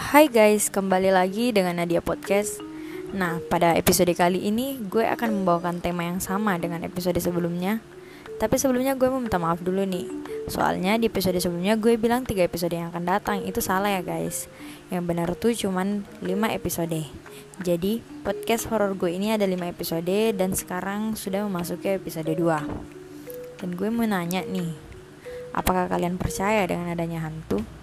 Hai guys, kembali lagi dengan Nadia Podcast. Nah, pada episode kali ini gue akan membawakan tema yang sama dengan episode sebelumnya. Tapi sebelumnya gue mau minta maaf dulu nih. Soalnya di episode sebelumnya gue bilang 3 episode yang akan datang Itu salah ya guys Yang benar tuh cuman 5 episode Jadi podcast horror gue ini ada 5 episode Dan sekarang sudah memasuki episode 2 Dan gue mau nanya nih Apakah kalian percaya dengan adanya hantu?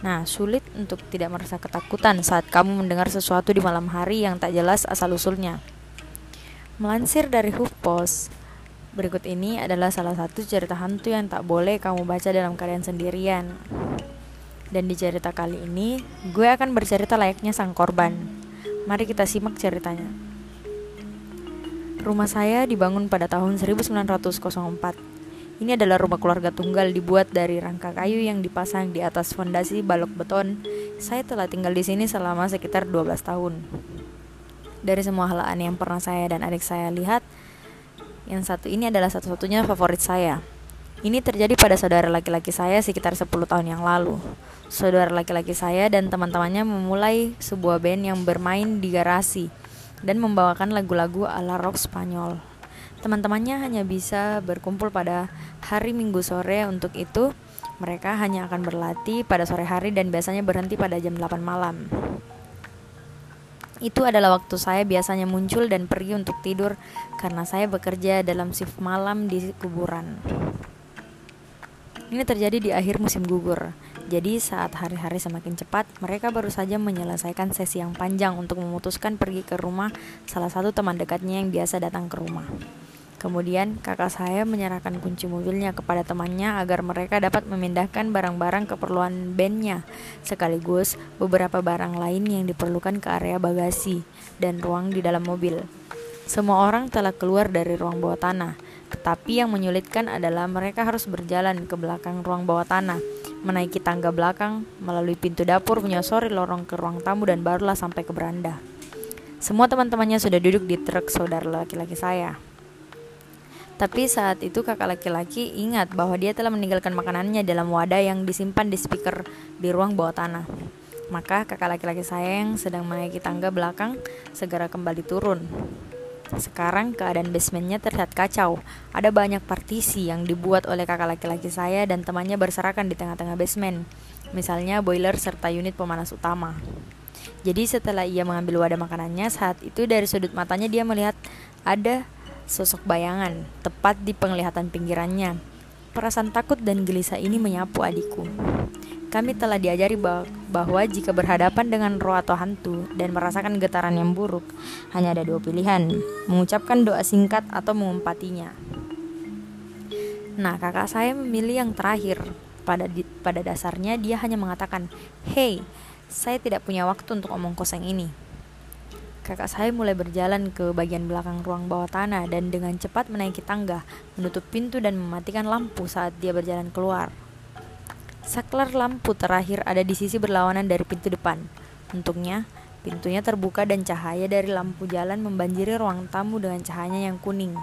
Nah, sulit untuk tidak merasa ketakutan saat kamu mendengar sesuatu di malam hari yang tak jelas asal-usulnya. Melansir dari HuffPost, berikut ini adalah salah satu cerita hantu yang tak boleh kamu baca dalam keadaan sendirian. Dan di cerita kali ini, gue akan bercerita layaknya sang korban. Mari kita simak ceritanya. Rumah saya dibangun pada tahun 1904 ini adalah rumah keluarga tunggal dibuat dari rangka kayu yang dipasang di atas fondasi balok beton. Saya telah tinggal di sini selama sekitar 12 tahun. Dari semua hal aneh yang pernah saya dan adik saya lihat, yang satu ini adalah satu-satunya favorit saya. Ini terjadi pada saudara laki-laki saya sekitar 10 tahun yang lalu. Saudara laki-laki saya dan teman-temannya memulai sebuah band yang bermain di garasi dan membawakan lagu-lagu ala rock Spanyol. Teman-temannya hanya bisa berkumpul pada hari Minggu sore untuk itu mereka hanya akan berlatih pada sore hari dan biasanya berhenti pada jam 8 malam. Itu adalah waktu saya biasanya muncul dan pergi untuk tidur karena saya bekerja dalam shift malam di kuburan. Ini terjadi di akhir musim gugur. Jadi saat hari-hari semakin cepat, mereka baru saja menyelesaikan sesi yang panjang untuk memutuskan pergi ke rumah salah satu teman dekatnya yang biasa datang ke rumah. Kemudian kakak saya menyerahkan kunci mobilnya kepada temannya agar mereka dapat memindahkan barang-barang keperluan bandnya, sekaligus beberapa barang lain yang diperlukan ke area bagasi dan ruang di dalam mobil. Semua orang telah keluar dari ruang bawah tanah, tetapi yang menyulitkan adalah mereka harus berjalan ke belakang ruang bawah tanah, menaiki tangga belakang, melalui pintu dapur, menyosori lorong ke ruang tamu dan barulah sampai ke beranda. Semua teman-temannya sudah duduk di truk saudara laki-laki saya. Tapi saat itu kakak laki-laki ingat bahwa dia telah meninggalkan makanannya dalam wadah yang disimpan di speaker di ruang bawah tanah. Maka kakak laki-laki saya yang sedang menaiki tangga belakang segera kembali turun. Sekarang keadaan basementnya terlihat kacau. Ada banyak partisi yang dibuat oleh kakak laki-laki saya dan temannya berserakan di tengah-tengah basement. Misalnya boiler serta unit pemanas utama. Jadi setelah ia mengambil wadah makanannya, saat itu dari sudut matanya dia melihat ada sosok bayangan, tepat di penglihatan pinggirannya. Perasaan takut dan gelisah ini menyapu adikku. Kami telah diajari bahwa jika berhadapan dengan roh atau hantu dan merasakan getaran yang buruk, hanya ada dua pilihan, mengucapkan doa singkat atau mengumpatinya. Nah, kakak saya memilih yang terakhir. Pada di, pada dasarnya dia hanya mengatakan, "Hey, saya tidak punya waktu untuk omong kosong ini." Kakak saya mulai berjalan ke bagian belakang ruang bawah tanah dan dengan cepat menaiki tangga, menutup pintu dan mematikan lampu saat dia berjalan keluar. Saklar lampu terakhir ada di sisi berlawanan dari pintu depan. Untungnya, pintunya terbuka dan cahaya dari lampu jalan membanjiri ruang tamu dengan cahayanya yang kuning.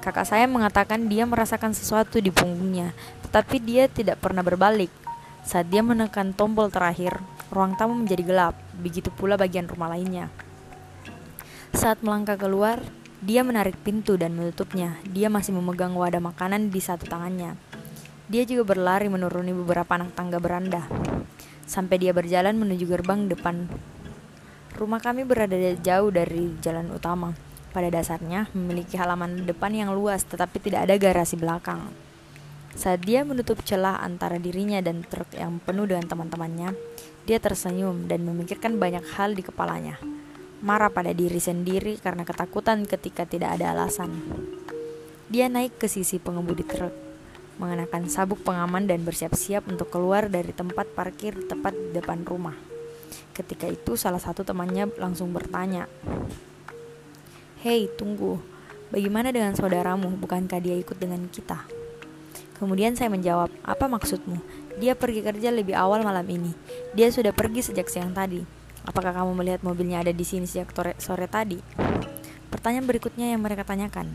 Kakak saya mengatakan dia merasakan sesuatu di punggungnya, tetapi dia tidak pernah berbalik. Saat dia menekan tombol terakhir, ruang tamu menjadi gelap, begitu pula bagian rumah lainnya. Saat melangkah keluar, dia menarik pintu dan menutupnya. Dia masih memegang wadah makanan di satu tangannya. Dia juga berlari menuruni beberapa anak tangga beranda. Sampai dia berjalan menuju gerbang depan. Rumah kami berada jauh dari jalan utama. Pada dasarnya, memiliki halaman depan yang luas tetapi tidak ada garasi belakang. Saat dia menutup celah antara dirinya dan truk yang penuh dengan teman-temannya, dia tersenyum dan memikirkan banyak hal di kepalanya marah pada diri sendiri karena ketakutan ketika tidak ada alasan. Dia naik ke sisi pengemudi truk, mengenakan sabuk pengaman dan bersiap-siap untuk keluar dari tempat parkir tepat di depan rumah. Ketika itu salah satu temannya langsung bertanya, Hei, tunggu, bagaimana dengan saudaramu? Bukankah dia ikut dengan kita? Kemudian saya menjawab, apa maksudmu? Dia pergi kerja lebih awal malam ini. Dia sudah pergi sejak siang tadi. Apakah kamu melihat mobilnya ada di sini sejak sore, tadi? Pertanyaan berikutnya yang mereka tanyakan.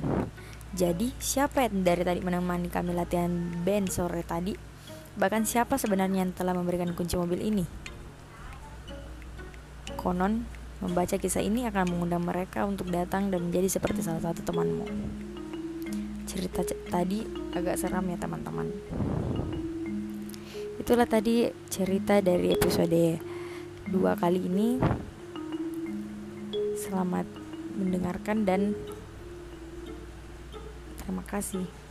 Jadi, siapa yang dari tadi menemani kami latihan band sore tadi? Bahkan siapa sebenarnya yang telah memberikan kunci mobil ini? Konon, membaca kisah ini akan mengundang mereka untuk datang dan menjadi seperti salah satu temanmu. Cerita tadi agak seram ya teman-teman. Itulah tadi cerita dari episode dua kali ini. Selamat mendengarkan dan terima kasih.